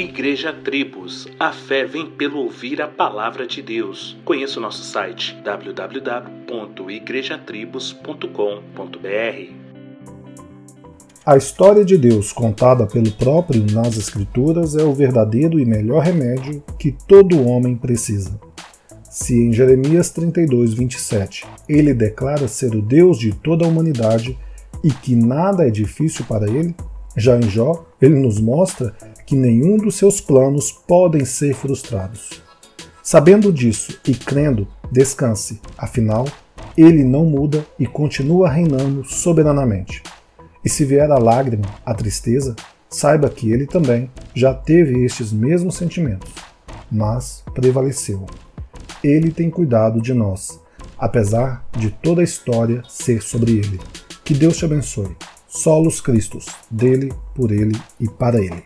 Igreja Tribos, a fé vem pelo ouvir a palavra de Deus. Conheça o nosso site www.igrejatribos.com.br. A história de Deus contada pelo próprio nas Escrituras é o verdadeiro e melhor remédio que todo homem precisa. Se em Jeremias 32, 27 ele declara ser o Deus de toda a humanidade e que nada é difícil para ele, já em Jó, ele nos mostra que nenhum dos seus planos podem ser frustrados. Sabendo disso e crendo, descanse, afinal, ele não muda e continua reinando soberanamente. E se vier a lágrima, a tristeza, saiba que ele também já teve estes mesmos sentimentos, mas prevaleceu. Ele tem cuidado de nós, apesar de toda a história ser sobre ele. Que Deus te abençoe. Solos Cristos, dele, por ele e para ele.